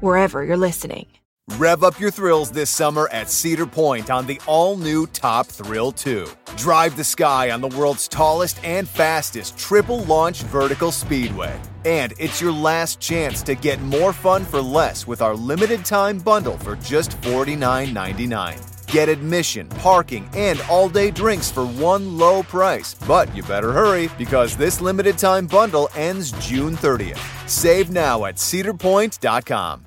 wherever you're listening. Rev up your thrills this summer at Cedar Point on the all new Top Thrill 2. Drive the sky on the world's tallest and fastest triple launch vertical speedway. And it's your last chance to get more fun for less with our limited time bundle for just $49.99. Get admission, parking, and all day drinks for one low price. But you better hurry because this limited time bundle ends June 30th. Save now at cedarpoint.com.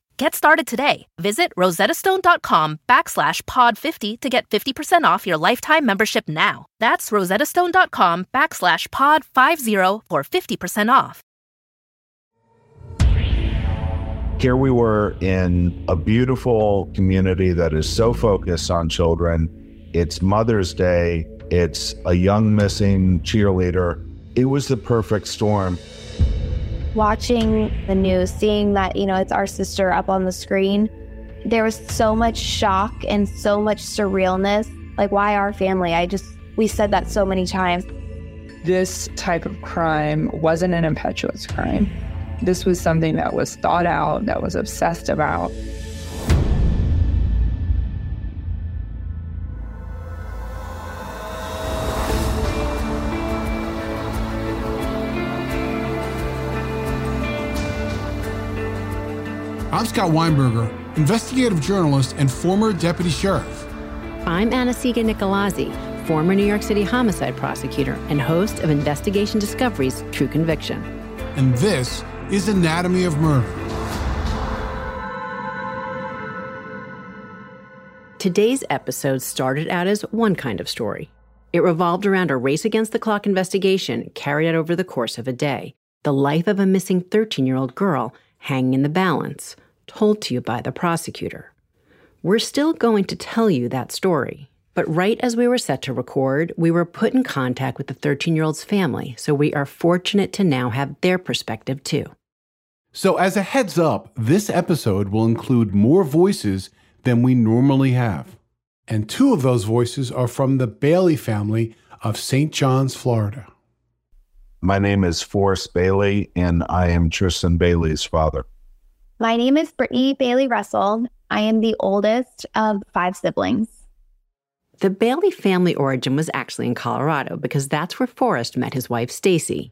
Get started today. Visit rosettastone.com backslash pod50 to get 50% off your lifetime membership now. That's rosettastone.com backslash pod50 for 50% off. Here we were in a beautiful community that is so focused on children. It's Mother's Day. It's a young missing cheerleader. It was the perfect storm watching the news, seeing that, you know, it's our sister up on the screen, there was so much shock and so much surrealness. Like, why our family? I just, we said that so many times. This type of crime wasn't an impetuous crime. This was something that was thought out, that was obsessed about. I'm Scott Weinberger, investigative journalist and former deputy sheriff. I'm Anna-Sigga Nicolazzi, former New York City homicide prosecutor and host of Investigation Discovery's True Conviction. And this is Anatomy of Murder. Today's episode started out as one kind of story. It revolved around a race against the clock investigation carried out over the course of a day, the life of a missing 13 year old girl hanging in the balance, told to you by the prosecutor. We're still going to tell you that story. But right as we were set to record, we were put in contact with the 13 year old's family, so we are fortunate to now have their perspective too. So, as a heads up, this episode will include more voices than we normally have. And two of those voices are from the Bailey family of St. John's, Florida. My name is Forrest Bailey, and I am Tristyn Bailey's father. My name is Brittany Bailey Russell. I am the oldest of five siblings. The Bailey family origin was actually in Colorado because that's where Forrest met his wife Stacy.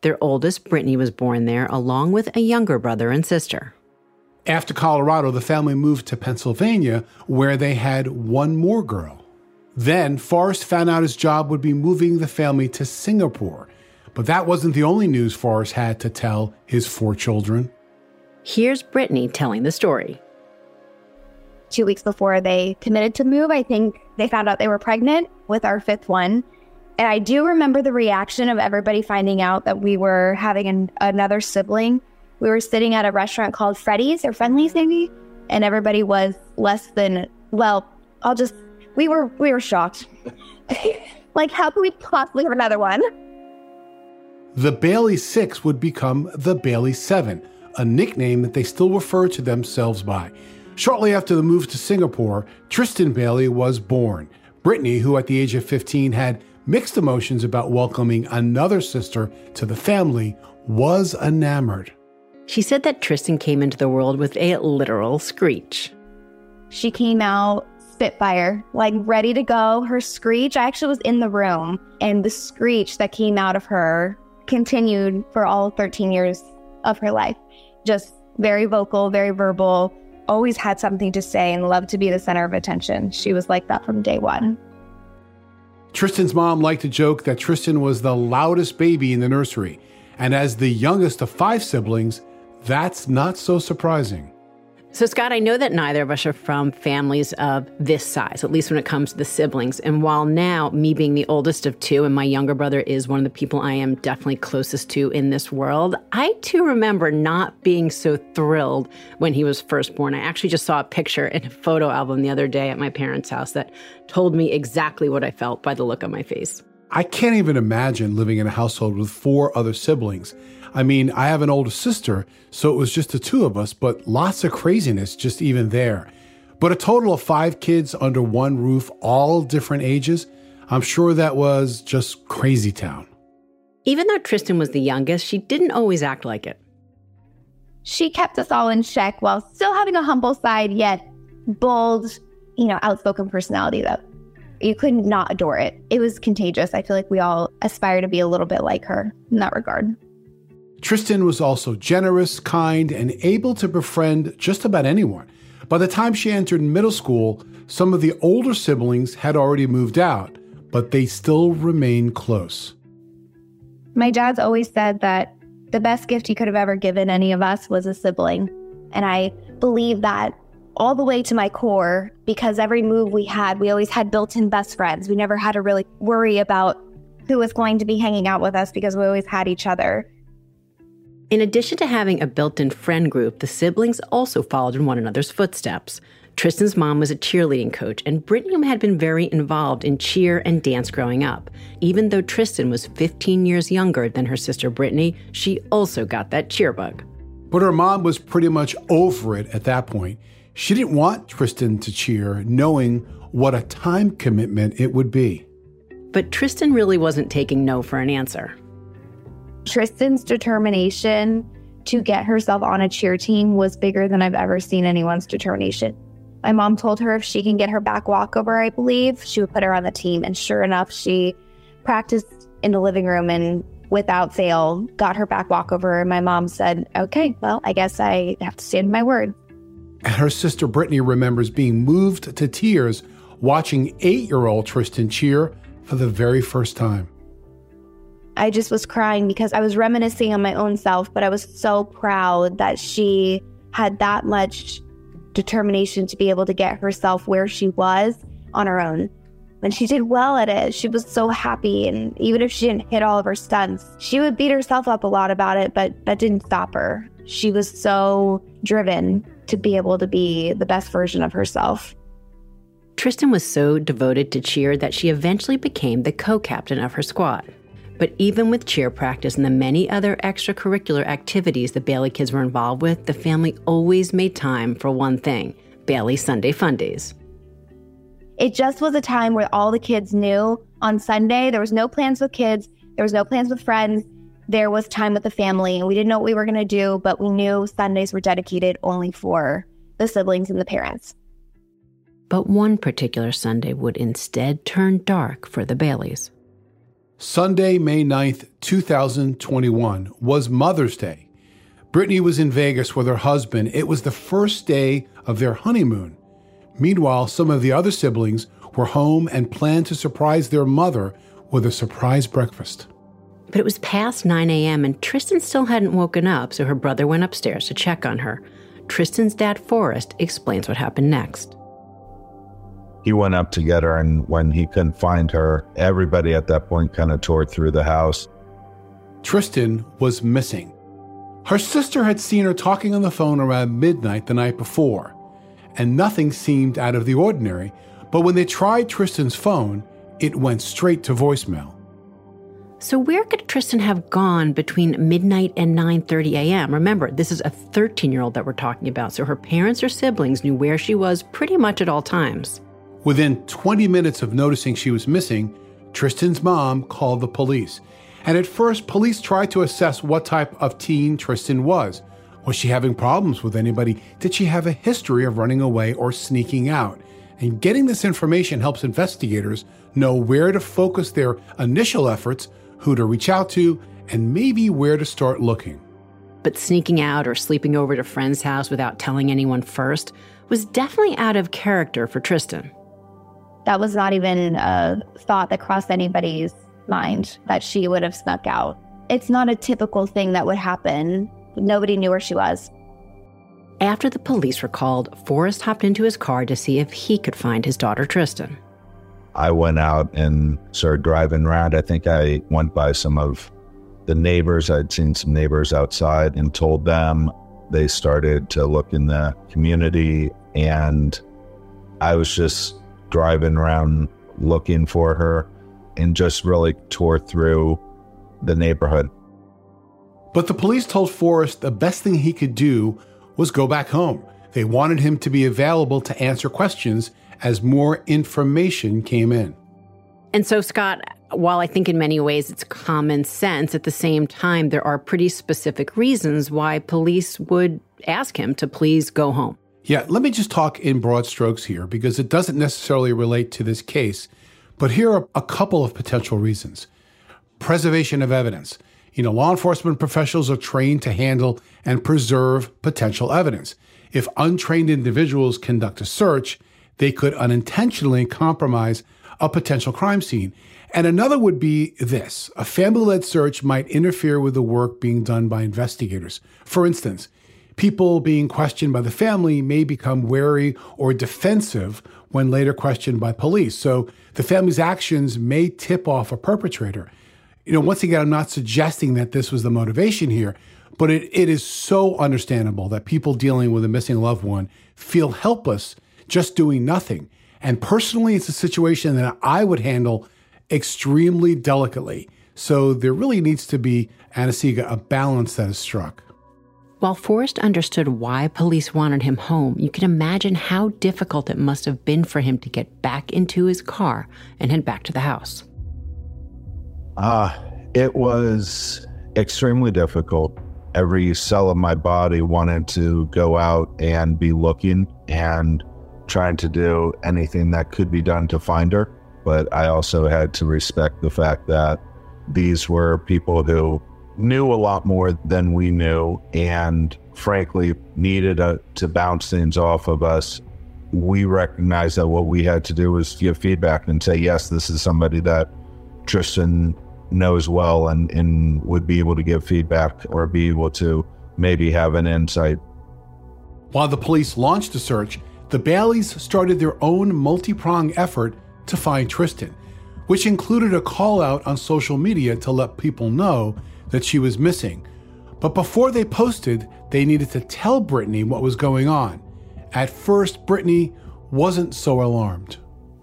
Their oldest, Brittany, was born there along with a younger brother and sister. After Colorado, the family moved to Pennsylvania where they had one more girl. Then Forrest found out his job would be moving the family to Singapore but that wasn't the only news Forrest had to tell his four children. Here's Brittany telling the story. Two weeks before they committed to move, I think they found out they were pregnant with our fifth one. And I do remember the reaction of everybody finding out that we were having an, another sibling. We were sitting at a restaurant called Freddy's or Friendly's, maybe, and everybody was less than well. I'll just we were we were shocked. like, how could we possibly have another one? The Bailey Six would become the Bailey Seven, a nickname that they still refer to themselves by. Shortly after the move to Singapore, Tristyn Bailey was born. Brittany, who at the age of 15 had mixed emotions about welcoming another sister to the family, was enamored. She said that Tristyn came into the world with a literal screech. She came out spitfire, like ready to go. Her screech, I actually was in the room, and the screech that came out of her continued for all 13 years of her life. Just very vocal, very verbal, always had something to say and loved to be the center of attention. She was like that from day one. Tristyn's mom liked to joke that Tristyn was the loudest baby in the nursery. And as the youngest of five siblings, that's not so surprising. So, Scott, I know that neither of us are from families of this size, at least when it comes to the siblings. And while now, me being the oldest of two and my younger brother is one of the people I am definitely closest to in this world, I too remember not being so thrilled when he was first born. I actually just saw a picture in a photo album the other day at my parents' house that told me exactly what I felt by the look on my face. I can't even imagine living in a household with four other siblings. I mean, I have an older sister, so it was just the two of us, but lots of craziness just even there. But a total of five kids under one roof, all different ages, I'm sure that was just crazy town. Even though Tristyn was the youngest, she didn't always act like it. She kept us all in check while still having a humble side, yet bold, you know, outspoken personality though. you couldn't not adore it. It was contagious. I feel like we all aspire to be a little bit like her in that regard. Tristyn was also generous, kind, and able to befriend just about anyone. By the time she entered middle school, some of the older siblings had already moved out, but they still remained close. My dad's always said that the best gift he could have ever given any of us was a sibling. And I believe that all the way to my core because every move we had, we always had built in best friends. We never had to really worry about who was going to be hanging out with us because we always had each other. In addition to having a built in friend group, the siblings also followed in one another's footsteps. Tristyn's mom was a cheerleading coach, and Brittany had been very involved in cheer and dance growing up. Even though Tristyn was 15 years younger than her sister Brittany, she also got that cheer bug. But her mom was pretty much over it at that point. She didn't want Tristyn to cheer, knowing what a time commitment it would be. But Tristyn really wasn't taking no for an answer. Tristyn's determination to get herself on a cheer team was bigger than I've ever seen anyone's determination. My mom told her if she can get her back walkover, I believe, she would put her on the team. And sure enough, she practiced in the living room and without fail got her back walkover. And my mom said, okay, well, I guess I have to stand my word. And her sister Brittany remembers being moved to tears watching eight year old Tristyn cheer for the very first time. I just was crying because I was reminiscing on my own self, but I was so proud that she had that much determination to be able to get herself where she was on her own. And she did well at it. She was so happy. And even if she didn't hit all of her stunts, she would beat herself up a lot about it, but that didn't stop her. She was so driven to be able to be the best version of herself. Tristyn was so devoted to cheer that she eventually became the co captain of her squad. But even with cheer practice and the many other extracurricular activities the Bailey kids were involved with, the family always made time for one thing Bailey Sunday Fun Days. It just was a time where all the kids knew on Sunday there was no plans with kids, there was no plans with friends, there was time with the family, and we didn't know what we were going to do, but we knew Sundays were dedicated only for the siblings and the parents. But one particular Sunday would instead turn dark for the Baileys. Sunday, May 9th, 2021 was Mother's Day. Brittany was in Vegas with her husband. It was the first day of their honeymoon. Meanwhile, some of the other siblings were home and planned to surprise their mother with a surprise breakfast. But it was past 9 a.m., and Tristyn still hadn't woken up, so her brother went upstairs to check on her. Tristyn's dad, Forrest, explains what happened next he went up to get her, and when he couldn't find her, everybody at that point kind of tore through the house. Tristyn was missing. Her sister had seen her talking on the phone around midnight the night before, and nothing seemed out of the ordinary. But when they tried Tristyn's phone, it went straight to voicemail. So where could Tristyn have gone between midnight and 9:30 a.m.? Remember, this is a 13-year-old that we're talking about, so her parents or siblings knew where she was pretty much at all times. Within 20 minutes of noticing she was missing, Tristyn's mom called the police. And at first, police tried to assess what type of teen Tristyn was. Was she having problems with anybody? Did she have a history of running away or sneaking out? And getting this information helps investigators know where to focus their initial efforts, who to reach out to, and maybe where to start looking. But sneaking out or sleeping over at a friend's house without telling anyone first was definitely out of character for Tristyn. That was not even a thought that crossed anybody's mind that she would have snuck out. It's not a typical thing that would happen. Nobody knew where she was. After the police were called, Forrest hopped into his car to see if he could find his daughter Tristyn. I went out and started driving around. I think I went by some of the neighbors. I'd seen some neighbors outside and told them. They started to look in the community, and I was just driving around looking for her and just really tore through the neighborhood. But the police told Forrest the best thing he could do was go back home. They wanted him to be available to answer questions as more information came in. And so, Scott, while I think in many ways it's common sense, at the same time, there are pretty specific reasons why police would ask him to please go home. Yeah, let me just talk in broad strokes here because it doesn't necessarily relate to this case. But here are a couple of potential reasons preservation of evidence. You know, law enforcement professionals are trained to handle and preserve potential evidence. If untrained individuals conduct a search, they could unintentionally compromise a potential crime scene. And another would be this a family led search might interfere with the work being done by investigators. For instance, people being questioned by the family may become wary or defensive when later questioned by police. So the family's actions may tip off a perpetrator. You know, once again, I'm not suggesting that this was the motivation here, but it, it is so understandable that people dealing with a missing loved one feel helpless just doing nothing. And personally, it's a situation that I would handle extremely delicately. So there really needs to be, Anna-Sigga, a balance that is struck. While Forrest understood why police wanted him home, you can imagine how difficult it must have been for him to get back into his car and head back to the house. Ah, uh, it was extremely difficult. Every cell of my body wanted to go out and be looking and trying to do anything that could be done to find her. But I also had to respect the fact that these were people who knew a lot more than we knew and frankly needed a, to bounce things off of us. We recognized that what we had to do was give feedback and say, yes, this is somebody that Tristyn knows well and, and would be able to give feedback or be able to maybe have an insight. While the police launched a search, the Baileys started their own multi pronged effort to find Tristyn, which included a call out on social media to let people know that she was missing. But before they posted, they needed to tell Brittany what was going on. At first, Brittany wasn't so alarmed.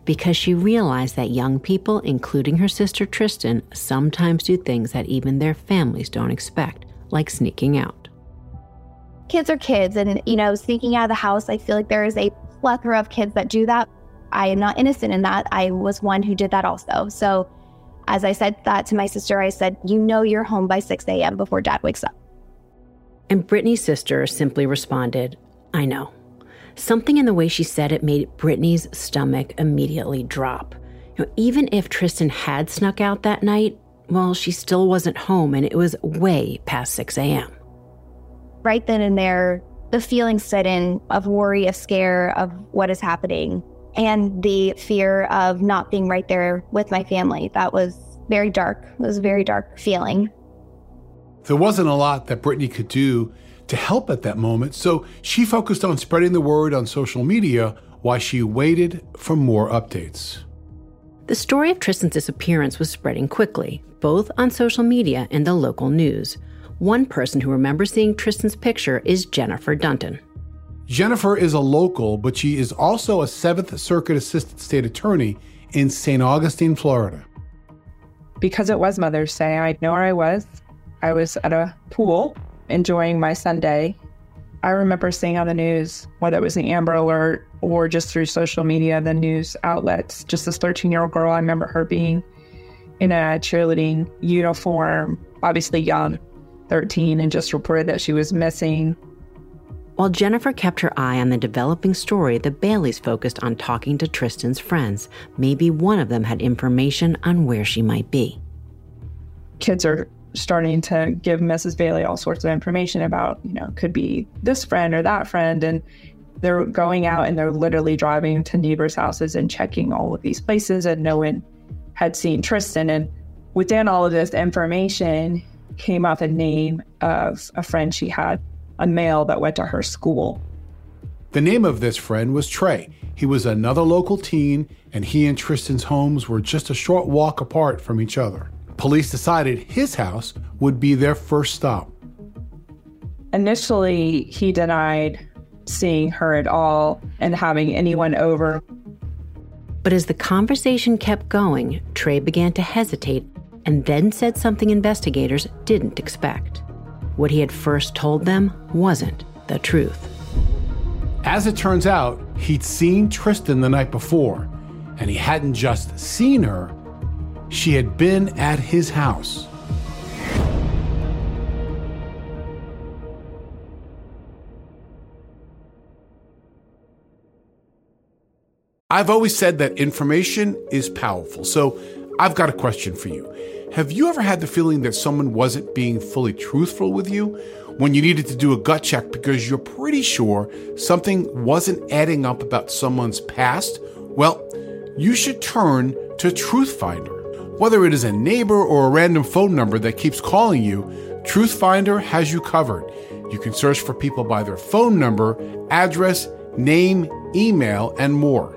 Because she realized that young people, including her sister Tristyn, sometimes do things that even their families don't expect, like sneaking out kids are kids. And, you know, sneaking out of the house, I feel like there is a plethora of kids that do that. I am not innocent in that. I was one who did that also. So, as I said that to my sister, I said, You know, you're home by 6 a.m. before dad wakes up. And Brittany's sister simply responded, I know. Something in the way she said it made Brittany's stomach immediately drop. You know, even if Tristyn had snuck out that night, well, she still wasn't home and it was way past 6 a.m right then and there, the feeling set in of worry, of scare of what is happening, and the fear of not being right there with my family. That was very dark. It was a very dark feeling. There wasn't a lot that Brittany could do to help at that moment, so she focused on spreading the word on social media while she waited for more updates. The story of Tristyn's disappearance was spreading quickly, both on social media and the local news. One person who remembers seeing Tristyn's picture is Jennifer Dunton. Jennifer is a local, but she is also a Seventh Circuit Assistant State Attorney in St. Augustine, Florida. Because it was Mother's Day, I know where I was. I was at a pool enjoying my Sunday. I remember seeing on the news, whether it was the Amber Alert or just through social media, the news outlets, just this 13 year old girl. I remember her being in a cheerleading uniform, obviously young, 13, and just reported that she was missing. While Jennifer kept her eye on the developing story, the Baileys focused on talking to Tristyn's friends. Maybe one of them had information on where she might be. Kids are starting to give Mrs. Bailey all sorts of information about, you know, could be this friend or that friend. And they're going out and they're literally driving to neighbors' houses and checking all of these places, and no one had seen Tristyn. And within all of this information came out the name of a friend she had a male that went to her school. The name of this friend was Trey. He was another local teen, and he and Tristyn's homes were just a short walk apart from each other. Police decided his house would be their first stop. Initially, he denied seeing her at all and having anyone over. But as the conversation kept going, Trey began to hesitate and then said something investigators didn't expect what he had first told them wasn't the truth. As it turns out, he'd seen Tristyn the night before, and he hadn't just seen her, she had been at his house. I've always said that information is powerful, so I've got a question for you. Have you ever had the feeling that someone wasn't being fully truthful with you when you needed to do a gut check because you're pretty sure something wasn't adding up about someone's past? Well, you should turn to Truthfinder. Whether it is a neighbor or a random phone number that keeps calling you, Truthfinder has you covered. You can search for people by their phone number, address, name, email, and more.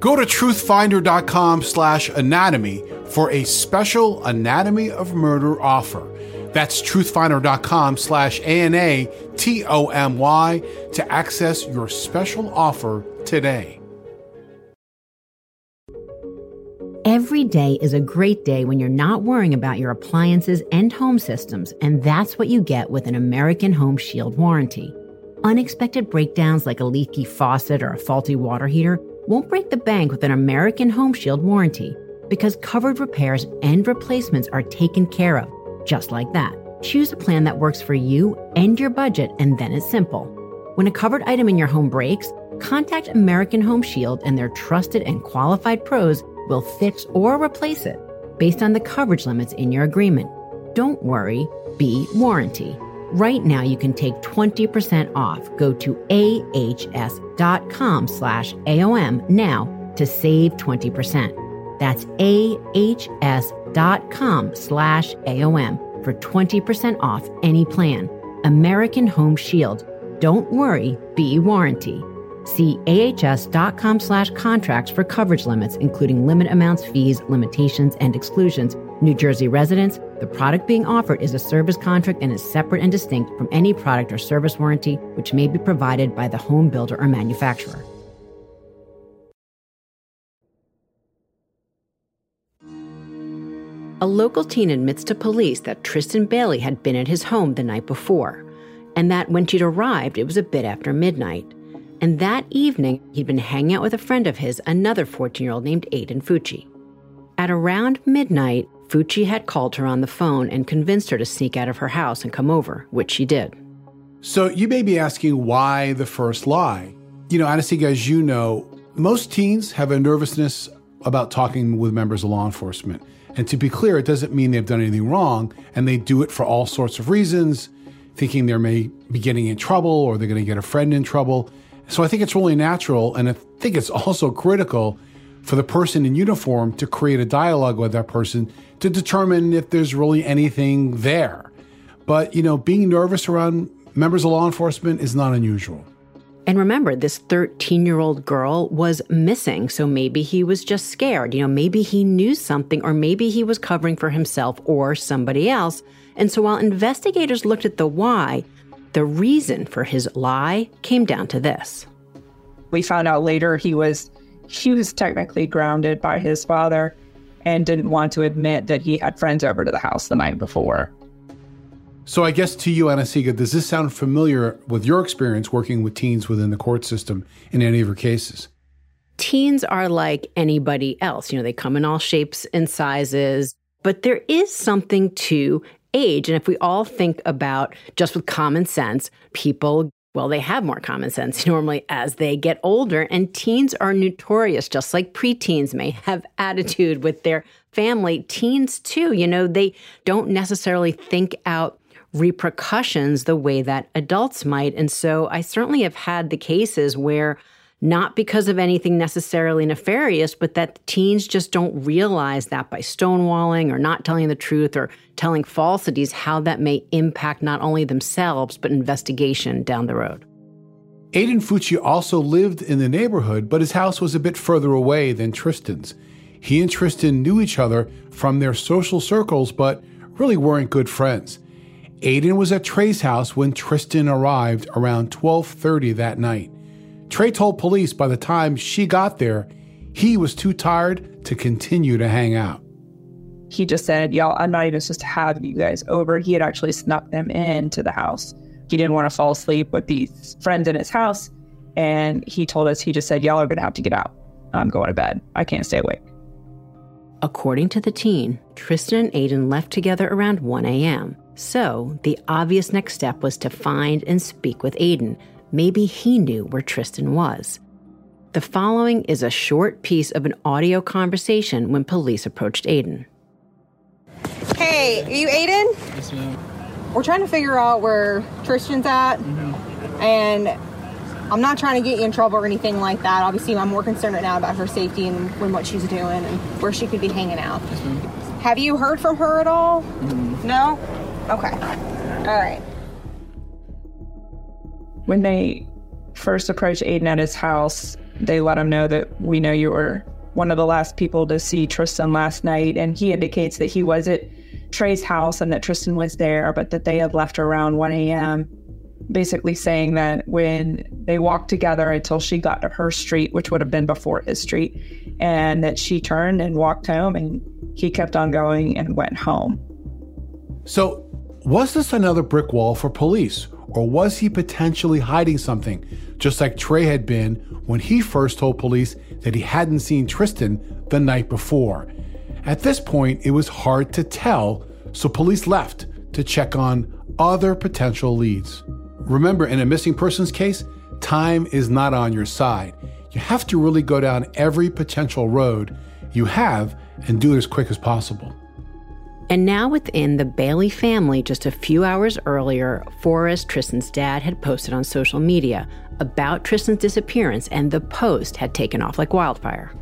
Go to truthfinder.com slash anatomy for a special Anatomy of Murder offer. That's truthfinder.com slash A-N-A-T-O-M-Y to access your special offer today. Every day is a great day when you're not worrying about your appliances and home systems, and that's what you get with an American Home Shield warranty. Unexpected breakdowns like a leaky faucet or a faulty water heater won't break the bank with an American Home Shield warranty because covered repairs and replacements are taken care of, just like that. Choose a plan that works for you and your budget, and then it's simple. When a covered item in your home breaks, contact American Home Shield and their trusted and qualified pros will fix or replace it based on the coverage limits in your agreement. Don't worry, be warranty. Right now, you can take 20% off. Go to ahs.com slash AOM now to save 20%. That's ahs.com slash AOM for 20% off any plan. American Home Shield. Don't worry, be warranty. See ahs.com slash contracts for coverage limits, including limit amounts, fees, limitations, and exclusions. New Jersey residents, the product being offered is a service contract and is separate and distinct from any product or service warranty which may be provided by the home builder or manufacturer. A local teen admits to police that Tristyn Bailey had been at his home the night before, and that when she'd arrived, it was a bit after midnight. And that evening, he'd been hanging out with a friend of his, another 14 year old named Aiden Fucci. At around midnight, Fucci had called her on the phone and convinced her to sneak out of her house and come over, which she did. So you may be asking why the first lie. You know, Anna-Sigga, as you know, most teens have a nervousness about talking with members of law enforcement. And to be clear, it doesn't mean they've done anything wrong, and they do it for all sorts of reasons, thinking they may be getting in trouble or they're going to get a friend in trouble. So I think it's really natural, and I think it's also critical for the person in uniform to create a dialogue with that person to determine if there's really anything there. But, you know, being nervous around members of law enforcement is not unusual. And remember, this 13 year old girl was missing. So maybe he was just scared. You know, maybe he knew something, or maybe he was covering for himself or somebody else. And so while investigators looked at the why, the reason for his lie came down to this. We found out later he was he was technically grounded by his father and didn't want to admit that he had friends over to the house the night before. So I guess to you, Anna-Sigga, does this sound familiar with your experience working with teens within the court system in any of your cases? Teens are like anybody else. You know, they come in all shapes and sizes, but there is something to age. And if we all think about just with common sense, people, well, they have more common sense normally as they get older. And teens are notorious, just like preteens may have attitude with their family. Teens, too, you know, they don't necessarily think out repercussions the way that adults might. And so I certainly have had the cases where not because of anything necessarily nefarious, but that teens just don't realize that by stonewalling or not telling the truth or telling falsities, how that may impact not only themselves, but investigation down the road. Aiden Fucci also lived in the neighborhood, but his house was a bit further away than Tristyn's. He and Tristyn knew each other from their social circles, but really weren't good friends. Aiden was at Trey's house when Tristyn arrived around 12:30 that night. Trey told police by the time she got there, he was too tired to continue to hang out. He just said, Y'all, I'm not even supposed to have you guys over. He had actually snuck them into the house. He didn't want to fall asleep with these friends in his house. And he told us, he just said, Y'all are going to have to get out. I'm going to bed. I can't stay awake. According to the teen, Tristyn and Aiden left together around 1 a.m. So, the obvious next step was to find and speak with Aiden. Maybe he knew where Tristyn was. The following is a short piece of an audio conversation when police approached Aiden. Hey, are you Aiden? Yes, ma'am. We're trying to figure out where Tristyn's at, Mm-hmm. and I'm not trying to get you in trouble or anything like that. Obviously, I'm more concerned right now about her safety and, and what she's doing and where she could be hanging out. Yes, ma'am. Have you heard from her at all? Mm-hmm. No? Okay. All right. When they first approached Aiden at his house, they let him know that we know you were one of the last people to see Tristyn last night. And he indicates that he was at Trey's house and that Tristyn was there, but that they had left around 1 a.m. Basically saying that when they walked together until she got to her street, which would have been before his street, and that she turned and walked home and he kept on going and went home. So, was this another brick wall for police, or was he potentially hiding something, just like Trey had been when he first told police that he hadn't seen Tristyn the night before? At this point, it was hard to tell, so police left to check on other potential leads. Remember, in a missing persons case, time is not on your side. You have to really go down every potential road you have and do it as quick as possible. And now, within the Bailey family, just a few hours earlier, Forrest, Tristyn's dad, had posted on social media about Tristyn's disappearance, and the post had taken off like wildfire.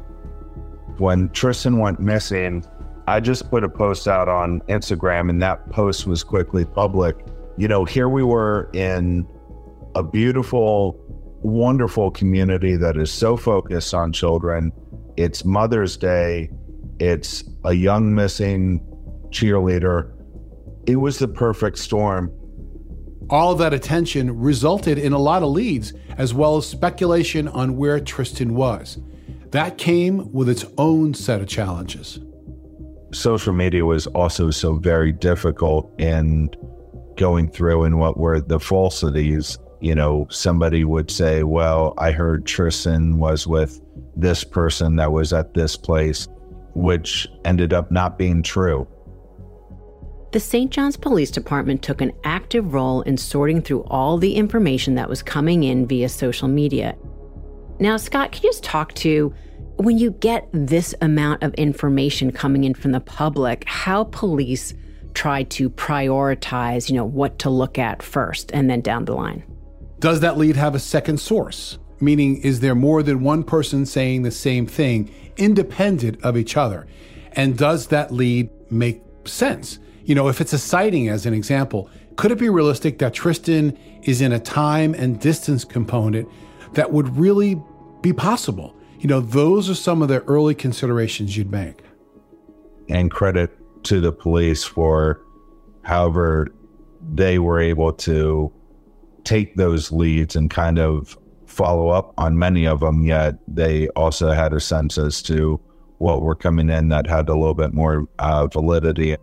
When Tristyn went missing, I just put a post out on Instagram, and that post was quickly public. You know, here we were in a beautiful, wonderful community that is so focused on children. It's Mother's Day, it's a young missing cheerleader. It was the perfect storm. All of that attention resulted in a lot of leads, as well as speculation on where Tristyn was. That came with its own set of challenges. Social media was also so very difficult in going through and what were the falsities. You know, somebody would say, Well, I heard Tristyn was with this person that was at this place, which ended up not being true. The St. John's Police Department took an active role in sorting through all the information that was coming in via social media. Now, Scott, can you just talk to when you get this amount of information coming in from the public, how police try to prioritize, you know, what to look at first and then down the line? Does that lead have a second source? Meaning, is there more than one person saying the same thing, independent of each other? And does that lead make sense? You know, if it's a sighting, as an example, could it be realistic that Tristyn is in a time and distance component that would really be possible. You know, those are some of the early considerations you'd make. And credit to the police for however they were able to take those leads and kind of follow up on many of them, yet they also had a sense as to what were coming in that had a little bit more uh, validity.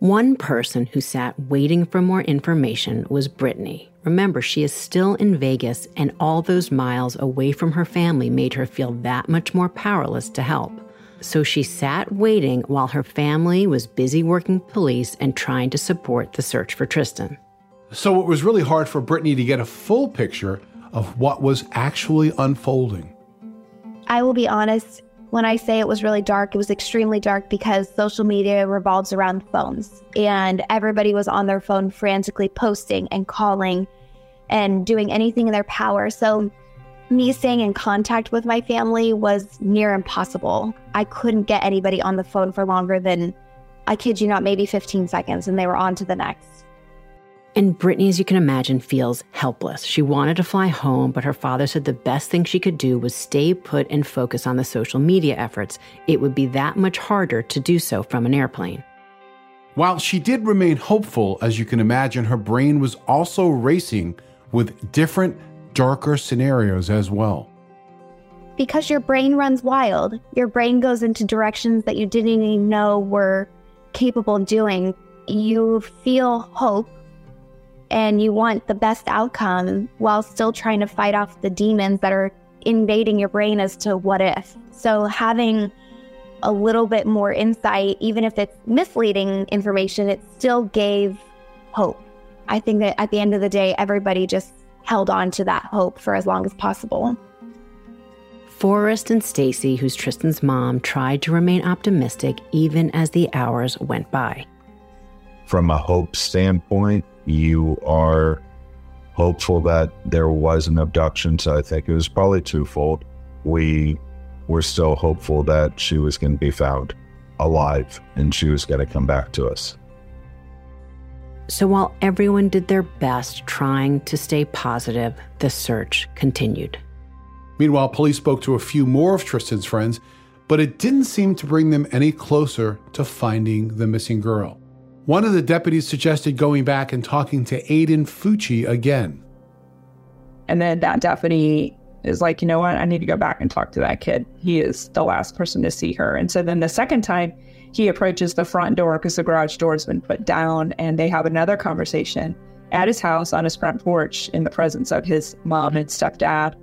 One person who sat waiting for more information was Brittany. Remember, she is still in Vegas, and all those miles away from her family made her feel that much more powerless to help. So she sat waiting while her family was busy working police and trying to support the search for Tristyn. So it was really hard for Brittany to get a full picture of what was actually unfolding. I will be honest, when I say it was really dark, it was extremely dark because social media revolves around phones and everybody was on their phone frantically posting and calling and doing anything in their power. So, me staying in contact with my family was near impossible. I couldn't get anybody on the phone for longer than, I kid you not, maybe 15 seconds, and they were on to the next. And Brittany, as you can imagine, feels helpless. She wanted to fly home, but her father said the best thing she could do was stay put and focus on the social media efforts. It would be that much harder to do so from an airplane. While she did remain hopeful, as you can imagine, her brain was also racing with different, darker scenarios as well. Because your brain runs wild, your brain goes into directions that you didn't even know were capable of doing. You feel hope and you want the best outcome while still trying to fight off the demons that are invading your brain as to what if. So having a little bit more insight, even if it's misleading information, it still gave hope. I think that at the end of the day, everybody just held on to that hope for as long as possible. Forrest and Stacy, who's Tristyn's mom, tried to remain optimistic even as the hours went by. From a hope standpoint, you are hopeful that there was an abduction. So I think it was probably twofold. We were still hopeful that she was going to be found alive and she was going to come back to us. So while everyone did their best trying to stay positive, the search continued. Meanwhile, police spoke to a few more of Tristyn's friends, but it didn't seem to bring them any closer to finding the missing girl. One of the deputies suggested going back and talking to Aiden Fucci again. And then that deputy is like, you know what? I need to go back and talk to that kid. He is the last person to see her. And so then the second time, he approaches the front door because the garage door has been put down, and they have another conversation at his house on his front porch in the presence of his mom and stepdad.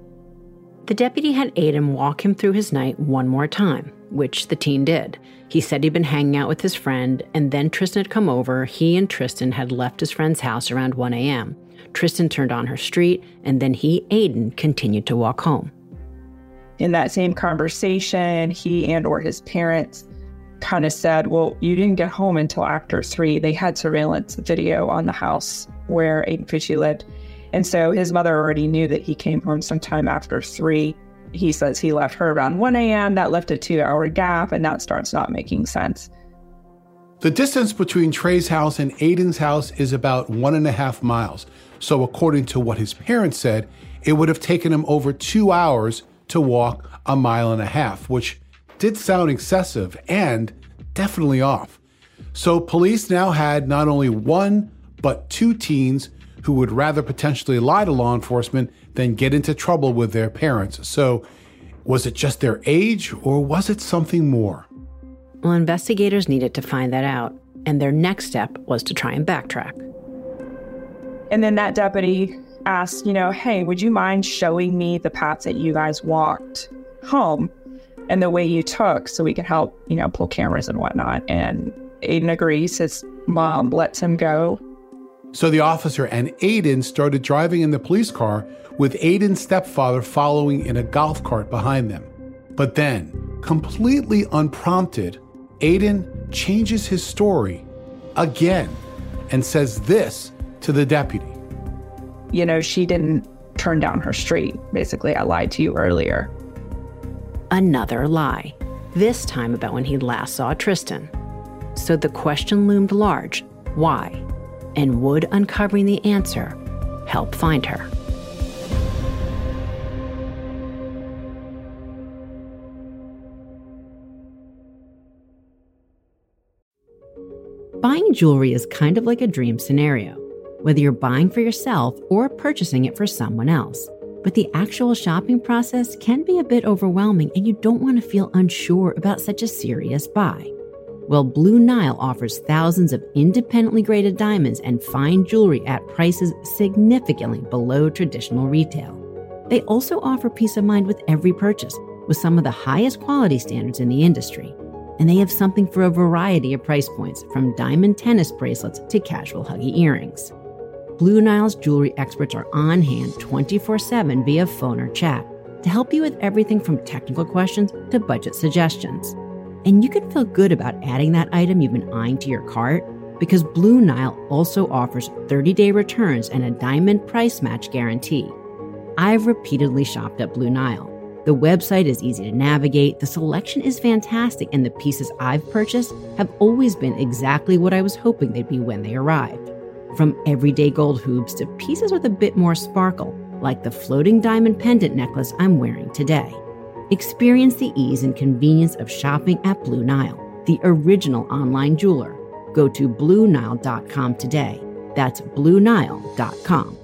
The deputy had Aiden walk him through his night one more time, which the teen did. He said he'd been hanging out with his friend, and then Tristyn had come over. He and Tristyn had left his friend's house around 1 a.m. Tristyn turned on her street, and then he, Aiden, continued to walk home. In that same conversation, he and or his parents kind of said, Well, you didn't get home until after three. They had surveillance video on the house where Aiden Fucci lived. And so his mother already knew that he came home sometime after three. He says he left her around 1 a.m. That left a two hour gap, and that starts not making sense. The distance between Trey's house and Aiden's house is about one and a half miles. So, according to what his parents said, it would have taken him over two hours to walk a mile and a half, which did sound excessive and definitely off. So, police now had not only one, but two teens who would rather potentially lie to law enforcement than get into trouble with their parents. So, was it just their age or was it something more? Well, investigators needed to find that out, and their next step was to try and backtrack. And then that deputy asked, you know, hey, would you mind showing me the paths that you guys walked home and the way you took so we could help, you know, pull cameras and whatnot? And Aiden agrees. His mom lets him go. So the officer and Aiden started driving in the police car with Aiden's stepfather following in a golf cart behind them. But then, completely unprompted, Aiden changes his story again and says this to the deputy. You know, she didn't turn down her street. Basically, I lied to you earlier. Another lie, this time about when he last saw Tristyn. So the question loomed large why? And would uncovering the answer help find her? Buying jewelry is kind of like a dream scenario, whether you're buying for yourself or purchasing it for someone else. But the actual shopping process can be a bit overwhelming, and you don't want to feel unsure about such a serious buy. Well, Blue Nile offers thousands of independently graded diamonds and fine jewelry at prices significantly below traditional retail. They also offer peace of mind with every purchase, with some of the highest quality standards in the industry. And they have something for a variety of price points, from diamond tennis bracelets to casual huggy earrings. Blue Nile's jewelry experts are on hand 24 7 via phone or chat to help you with everything from technical questions to budget suggestions. And you can feel good about adding that item you've been eyeing to your cart because Blue Nile also offers 30 day returns and a diamond price match guarantee. I've repeatedly shopped at Blue Nile. The website is easy to navigate, the selection is fantastic, and the pieces I've purchased have always been exactly what I was hoping they'd be when they arrived. From everyday gold hoops to pieces with a bit more sparkle, like the floating diamond pendant necklace I'm wearing today. Experience the ease and convenience of shopping at Blue Nile, the original online jeweler. Go to BlueNile.com today. That's BlueNile.com.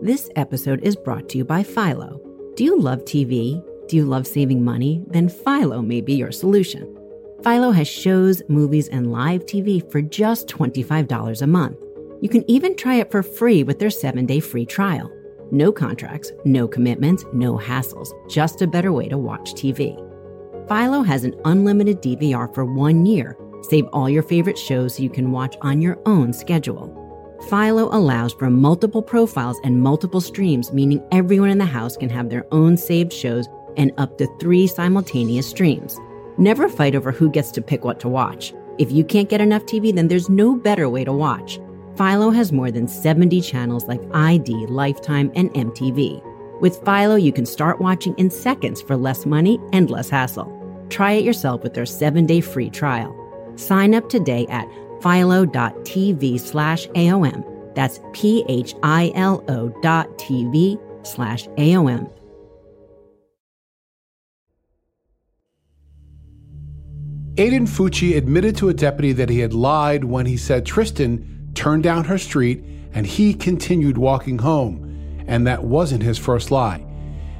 This episode is brought to you by Philo. Do you love TV? Do you love saving money? Then Philo may be your solution. Philo has shows, movies, and live TV for just $25 a month. You can even try it for free with their seven day free trial. No contracts, no commitments, no hassles, just a better way to watch TV. Philo has an unlimited DVR for one year. Save all your favorite shows so you can watch on your own schedule. Philo allows for multiple profiles and multiple streams, meaning everyone in the house can have their own saved shows and up to three simultaneous streams. Never fight over who gets to pick what to watch. If you can't get enough TV, then there's no better way to watch. Philo has more than 70 channels like ID, Lifetime, and MTV. With Philo, you can start watching in seconds for less money and less hassle. Try it yourself with their seven day free trial. Sign up today at philo.tv slash AOM. That's P H I L O dot TV slash AOM. Aiden Fucci admitted to a deputy that he had lied when he said Tristyn turned down her street and he continued walking home, and that wasn't his first lie.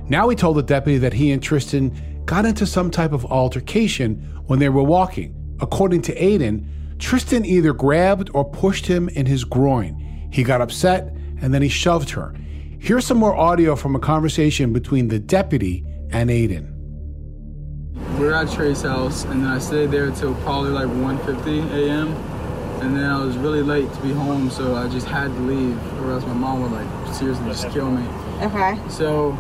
Now he told the deputy that he and Tristyn got into some type of altercation when they were walking. According to Aiden, Tristyn either grabbed or pushed him in his groin. He got upset and then he shoved her. Here's some more audio from a conversation between the deputy and Aiden. We were at Trey's house, and then I stayed there till probably like 1:50 a.m. And then I was really late to be home, so I just had to leave, or else my mom would like seriously just kill me. Okay. So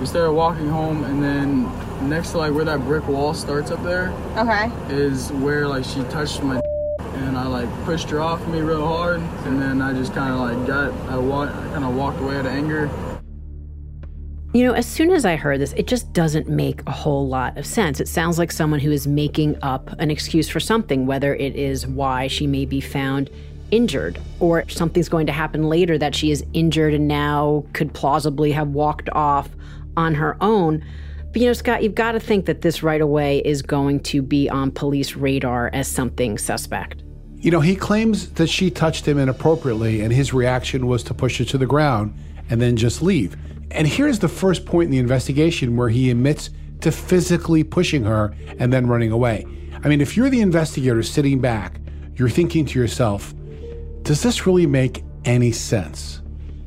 we started walking home, and then next to like where that brick wall starts up there Okay. is where like she touched my and I like pushed her off me real hard, and then I just kind of like got I walked kind of walked away out of anger. You know, as soon as I heard this, it just doesn't make a whole lot of sense. It sounds like someone who is making up an excuse for something, whether it is why she may be found injured or something's going to happen later that she is injured and now could plausibly have walked off on her own. But you know, Scott, you've got to think that this right away is going to be on police radar as something suspect. You know, he claims that she touched him inappropriately, and his reaction was to push her to the ground and then just leave. And here's the first point in the investigation where he admits to physically pushing her and then running away. I mean, if you're the investigator sitting back, you're thinking to yourself, does this really make any sense?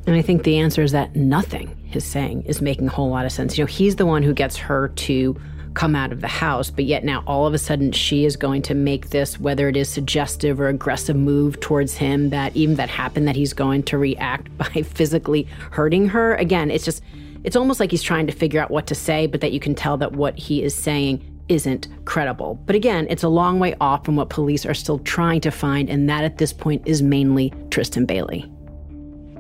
And I think the answer is that nothing he's saying is making a whole lot of sense. You know, he's the one who gets her to come out of the house, but yet now all of a sudden she is going to make this, whether it is suggestive or aggressive move towards him, that even that happened, that he's going to react by physically hurting her. Again, it's just, it's almost like he's trying to figure out what to say, but that you can tell that what he is saying isn't credible. But again, it's a long way off from what police are still trying to find, and that at this point is mainly Tristyn Bailey.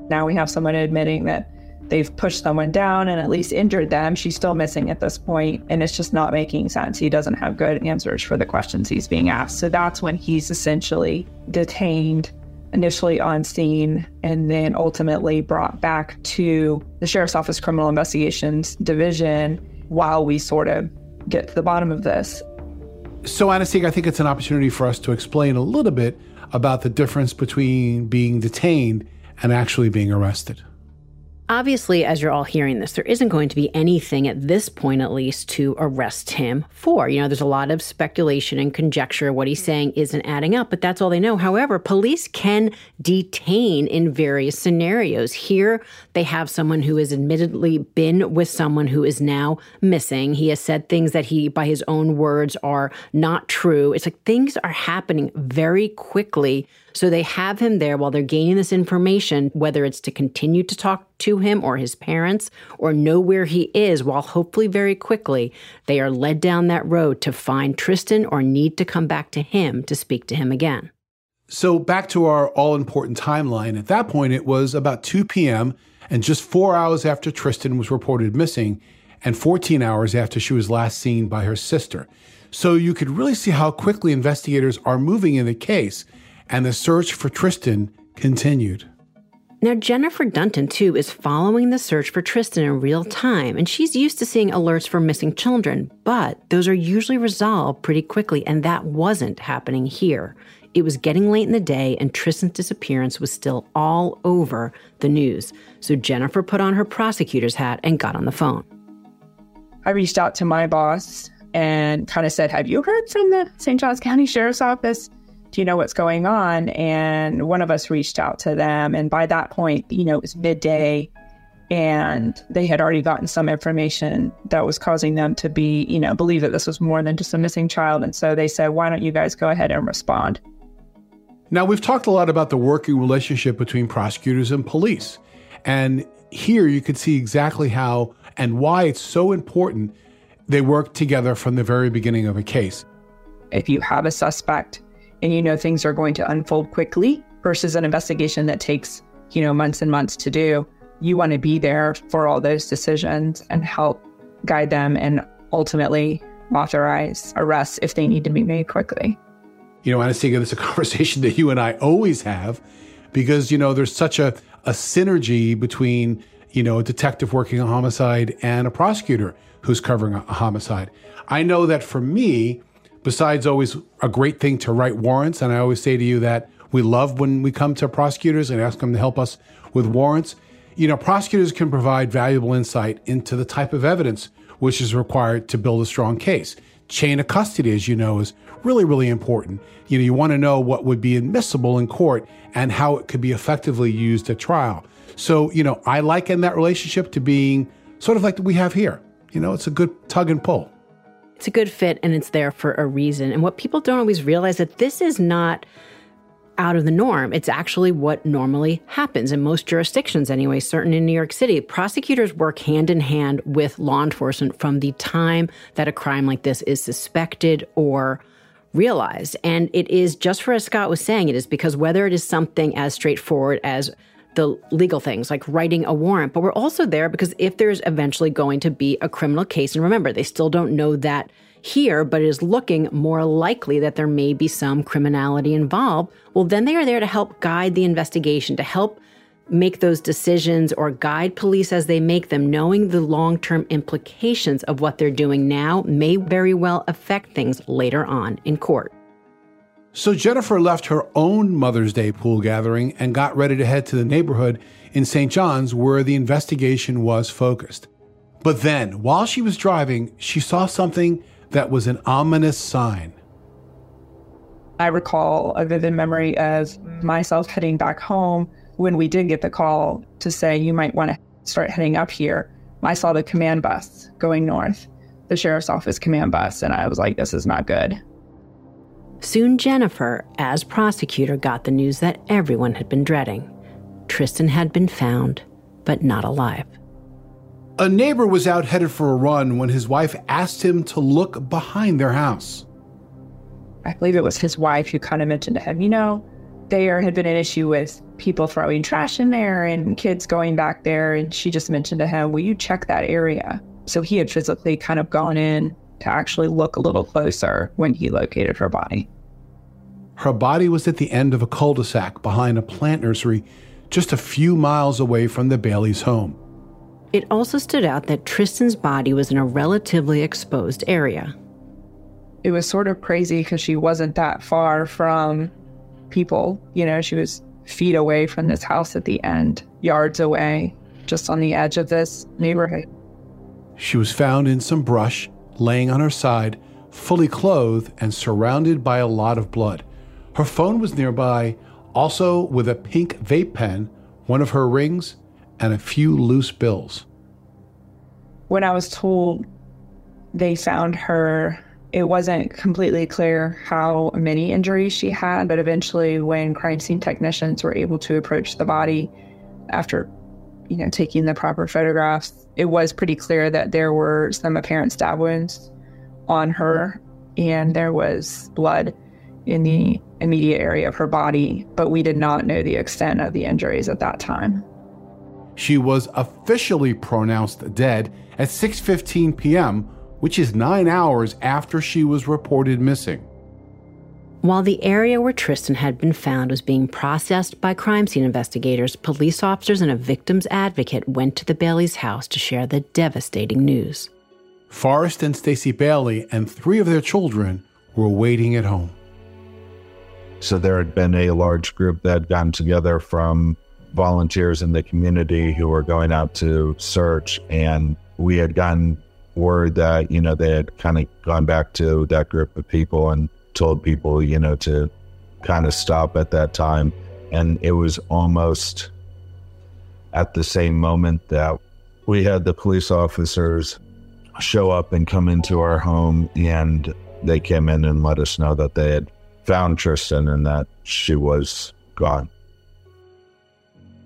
Now we have someone admitting that they've pushed someone down and at least injured them. She's still missing at this point, and it's just not making sense. He doesn't have good answers for the questions he's being asked. So that's when he's essentially detained, initially on scene, and then ultimately brought back to the Sheriff's Office Criminal Investigations Division while we sort of get to the bottom of this. So, Anastasia, I think it's an opportunity for us to explain a little bit about the difference between being detained and actually being arrested. Obviously, as you're all hearing this, there isn't going to be anything at this point, at least, to arrest him for. You know, there's a lot of speculation and conjecture. What he's saying isn't adding up, but that's all they know. However, police can detain in various scenarios. Here, they have someone who has admittedly been with someone who is now missing. He has said things that he, by his own words, are not true. It's like things are happening very quickly so they have him there while they're gaining this information, whether it's to continue to talk to him or his parents or know where he is, while hopefully very quickly they are led down that road to find Tristyn or need to come back to him to speak to him again. So back to our all important timeline. At that point, it was about 2 p.m. and just four hours after Tristyn was reported missing, and 14 hours after she was last seen by her sister. So you could really see how quickly investigators are moving in the case and the search for Tristyn continued. Now, Jennifer Dunton, too, is following the search for Tristyn in real time, and she's used to seeing alerts for missing children, but those are usually resolved pretty quickly, and that wasn't happening here. It was getting late in the day, and Tristyn's disappearance was still all over the news. So Jennifer put on her prosecutor's hat and got on the phone. I reached out to my boss and kind of said, Have you heard from the St. Johns County Sheriff's Office? Do you know what's going on? And one of us reached out to them. And by that point, you know, it was midday and they had already gotten some information that was causing them to be, you know, believe that this was more than just a missing child. And so they said, why don't you guys go ahead and respond? Now, we've talked a lot about the working relationship between prosecutors and police. And here you can see exactly how and why it's so important they work together from the very beginning of a case. If you have a suspect and you know things are going to unfold quickly versus an investigation that takes, you know, months and months to do. You want to be there for all those decisions and help guide them and ultimately authorize arrests if they need to be made quickly. You know, Anastasia, this is a conversation that you and I always have because, you know, there's such a, a synergy between, you know, a detective working a homicide and a prosecutor who's covering a, a homicide. I know that for me, besides always a great thing to write warrants, and I always say to you that we love when we come to prosecutors and ask them to help us with warrants. You know, prosecutors can provide valuable insight into the type of evidence which is required to build a strong case. Chain of custody, as you know, is really, really important. You know, you want to know what would be admissible in court and how it could be effectively used at trial. So, you know, I liken that relationship to being sort of like we have here. You know, it's a good tug and pull. It's a good fit and it's there for a reason. And what people don't always realize that this is not out of the norm. It's actually what normally happens in most jurisdictions, anyway, certain in New York City. Prosecutors work hand in hand with law enforcement from the time that a crime like this is suspected or realized. And it is just for as Scott was saying, it is because whether it is something as straightforward as the legal things like writing a warrant, but we're also there because if there's eventually going to be a criminal case, and remember, they still don't know that here, but it is looking more likely that there may be some criminality involved, well, then they are there to help guide the investigation, to help make those decisions or guide police as they make them, knowing the long term implications of what they're doing now may very well affect things later on in court. So Jennifer left her own Mother's Day pool gathering and got ready to head to the neighborhood in St. Johns where the investigation was focused. But then, while she was driving, she saw something that was an ominous sign. I recall a vivid memory of myself heading back home when we did get the call to say you might want to start heading up here. I saw the command bus going north, the sheriff's office command bus, and I was like, this is not good. Soon, Jennifer, as prosecutor, got the news that everyone had been dreading. Tristyn had been found, but not alive. A neighbor was out headed for a run when his wife asked him to look behind their house. I believe it was his wife who kind of mentioned to him, you know, there had been an issue with people throwing trash in there and kids going back there. And she just mentioned to him, Will you check that area? So he had physically kind of gone in to actually look a little closer when he located her body. Her body was at the end of a cul de sac behind a plant nursery just a few miles away from the Bailey's home. It also stood out that Tristyn's body was in a relatively exposed area. it was sort of crazy because she wasn't that far from people. You know, she was feet away from this house at the end, yards away, just on the edge of this neighborhood. She was found in some brush, laying on her side, fully clothed and surrounded by a lot of blood. Her phone was nearby, also with a pink vape pen, one of her rings, and a few loose bills. When I was told they found her, it wasn't completely clear how many injuries she had, but eventually, when crime scene technicians were able to approach the body after you know, taking the proper photographs, it was pretty clear that there were some apparent stab wounds on her and there was blood in the immediate area of her body, but we did not know the extent of the injuries at that time. She was officially pronounced dead at 6:15 p.m., which is 9 hours after she was reported missing. While the area where Tristyn had been found was being processed by crime scene investigators, police officers and a victim's advocate went to the Bailey's house to share the devastating news. Forrest and Stacy Bailey and three of their children were waiting at home. So there had been a large group that had gotten together from volunteers in the community who were going out to search, and we had gotten word that you know they had kind of gone back to that group of people and told people, you know, to kind of stop at that time. And it was almost at the same moment that we had the police officers show up and come into our home and they came in and let us know that they had found Tristyn and that she was gone.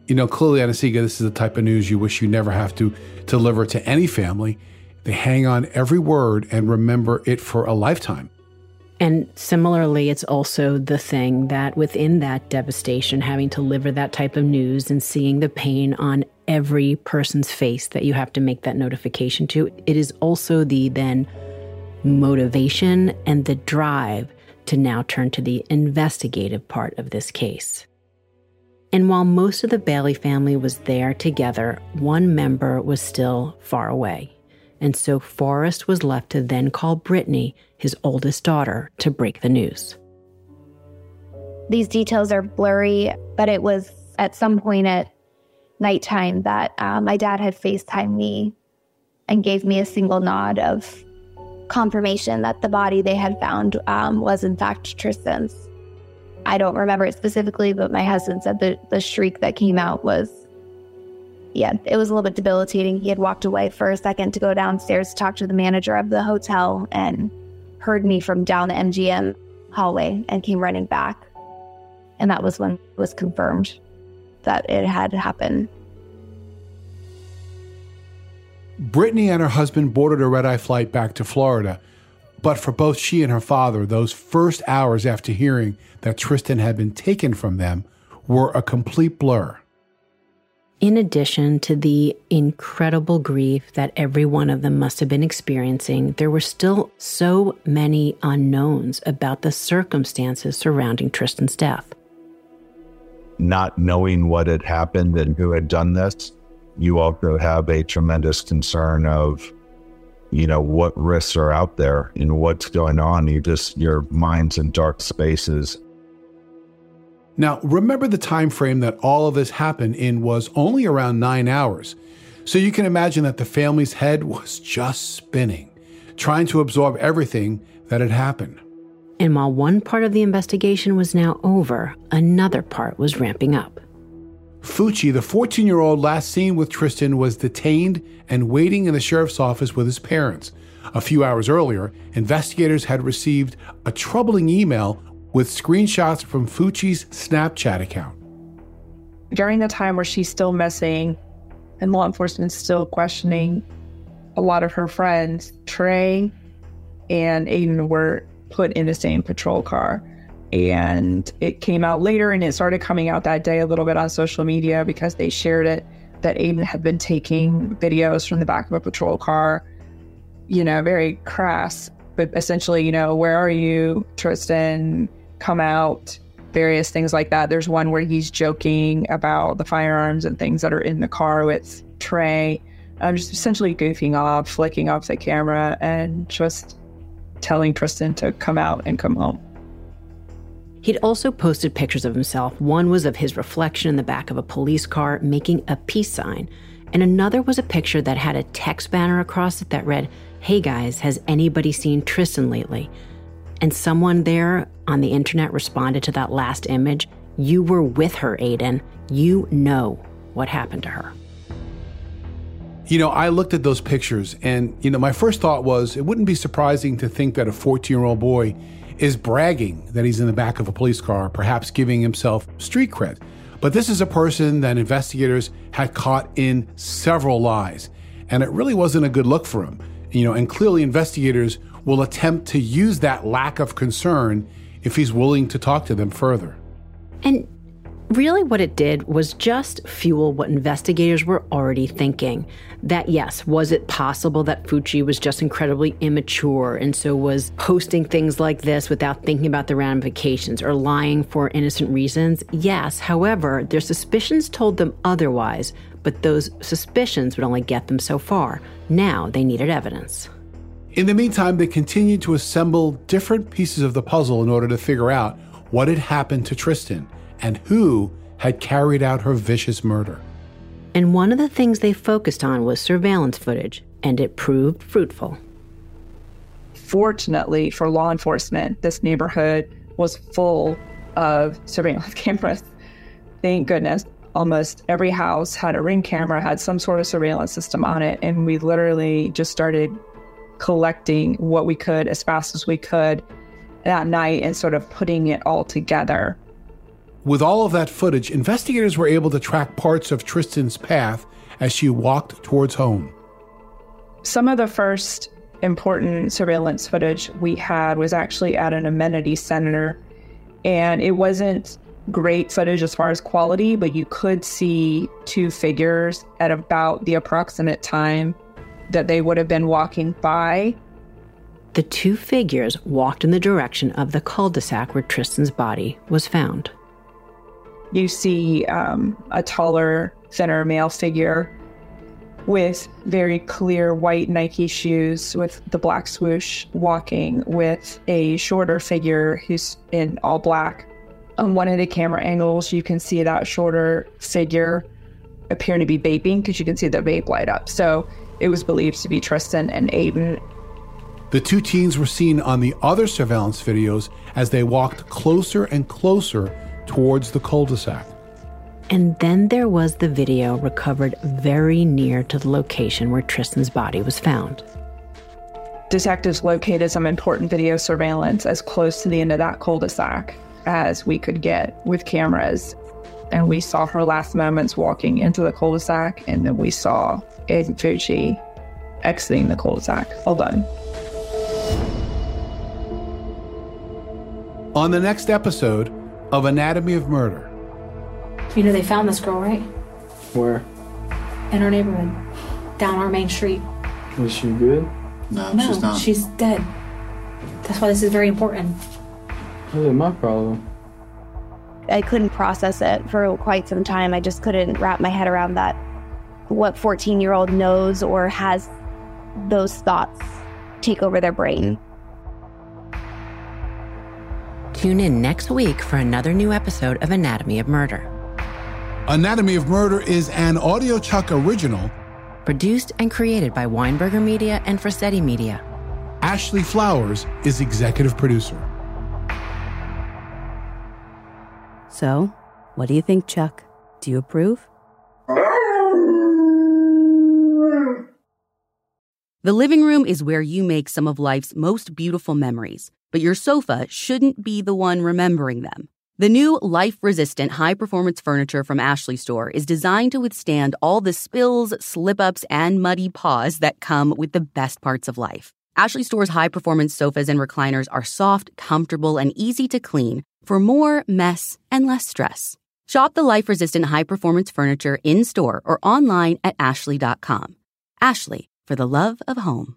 You know, clearly, Anna-Sigga, this is the type of news you wish you never have to deliver to any family. They hang on every word and remember it for a lifetime. And similarly, it's also the thing that within that devastation, having to deliver that type of news and seeing the pain on every person's face that you have to make that notification to, it is also the then motivation and the drive to now turn to the investigative part of this case. And while most of the Bailey family was there together, one member was still far away. And so Forrest was left to then call Brittany, his oldest daughter, to break the news. These details are blurry, but it was at some point at nighttime that uh, my dad had FaceTime me and gave me a single nod of confirmation that the body they had found um, was in fact Tristyn's. I don't remember it specifically, but my husband said the, the shriek that came out was yeah, it was a little bit debilitating. He had walked away for a second to go downstairs to talk to the manager of the hotel and heard me from down the MGM hallway and came running back. And that was when it was confirmed that it had happened. Brittany and her husband boarded a red eye flight back to Florida. But for both she and her father, those first hours after hearing that Tristyn had been taken from them were a complete blur. In addition to the incredible grief that every one of them must have been experiencing, there were still so many unknowns about the circumstances surrounding Tristyn's death. Not knowing what had happened and who had done this, you also have a tremendous concern of, you know, what risks are out there and what's going on. You just, your mind's in dark spaces now, remember the time frame that all of this happened in was only around 9 hours. So you can imagine that the family's head was just spinning, trying to absorb everything that had happened. And while one part of the investigation was now over, another part was ramping up. Fucci, the 14 year old last seen with Tristyn, was detained and waiting in the sheriff's office with his parents. A few hours earlier, investigators had received a troubling email with screenshots from Fucci's Snapchat account. During the time where she's still missing and law enforcement is still questioning a lot of her friends, Trey and Aiden were put in the same patrol car. And it came out later and it started coming out that day a little bit on social media because they shared it that Aiden had been taking videos from the back of a patrol car, you know, very crass. But essentially, you know, where are you, Tristyn? Come out, various things like that. There's one where he's joking about the firearms and things that are in the car with Trey. I'm just essentially goofing off, flicking off the camera, and just telling Tristyn to come out and come home. He'd also posted pictures of himself. One was of his reflection in the back of a police car making a peace sign, and another was a picture that had a text banner across it that read, Hey guys, has anybody seen Tristyn lately? And someone there on the internet responded to that last image You were with her, Aiden. You know what happened to her. You know, I looked at those pictures and, you know, my first thought was it wouldn't be surprising to think that a 14 year old boy is bragging that he's in the back of a police car, perhaps giving himself street cred. But this is a person that investigators had caught in several lies, and it really wasn't a good look for him. You know, and clearly investigators will attempt to use that lack of concern if he's willing to talk to them further. And Really, what it did was just fuel what investigators were already thinking. That, yes, was it possible that Fucci was just incredibly immature and so was posting things like this without thinking about the ramifications or lying for innocent reasons? Yes. However, their suspicions told them otherwise, but those suspicions would only get them so far. Now they needed evidence. In the meantime, they continued to assemble different pieces of the puzzle in order to figure out what had happened to Tristyn and who had carried out her vicious murder. And one of the things they focused on was surveillance footage, and it proved fruitful. Fortunately for law enforcement, this neighborhood was full of surveillance cameras. Thank goodness. Almost every house had a ring camera, had some sort of surveillance system on it, and we literally just started collecting what we could as fast as we could that night and sort of putting it all together. With all of that footage, investigators were able to track parts of Tristyn's path as she walked towards home. Some of the first important surveillance footage we had was actually at an amenity center, and it wasn't great footage as far as quality, but you could see two figures at about the approximate time that they would have been walking by. The two figures walked in the direction of the cul de sac where Tristyn's body was found you see um, a taller, thinner male figure with very clear white Nike shoes with the black swoosh walking with a shorter figure who's in all black. On one of the camera angles, you can see that shorter figure appear to be vaping because you can see the vape light up. So it was believed to be Tristyn and Aiden. The two teens were seen on the other surveillance videos as they walked closer and closer towards the cul de sac. And then there was the video recovered very near to the location where Tristyn's body was found. Detectives located some important video surveillance as close to the end of that cul de sac as we could get with cameras. And we saw her last moments walking into the cul de sac, and then we saw Aiden Fucci exiting the cul de sac. All done. On the next episode, of Anatomy of Murder. You know, they found this girl, right? Where? In our neighborhood, down our main street. Was she good? No, no she's not. She's dead. That's why this is very important. Really, my problem. I couldn't process it for quite some time. I just couldn't wrap my head around that. What 14 year old knows or has those thoughts take over their brain. Tune in next week for another new episode of Anatomy of Murder. Anatomy of Murder is an Audio Chuck original. Produced and created by Weinberger Media and Frasetti Media. Ashley Flowers is executive producer. So, what do you think, Chuck? Do you approve? The living room is where you make some of life's most beautiful memories but your sofa shouldn't be the one remembering them. The new life resistant high performance furniture from Ashley Store is designed to withstand all the spills, slip ups, and muddy paws that come with the best parts of life. Ashley Store's high performance sofas and recliners are soft, comfortable, and easy to clean for more mess and less stress. Shop the life resistant high performance furniture in store or online at ashley.com. Ashley, for the love of home.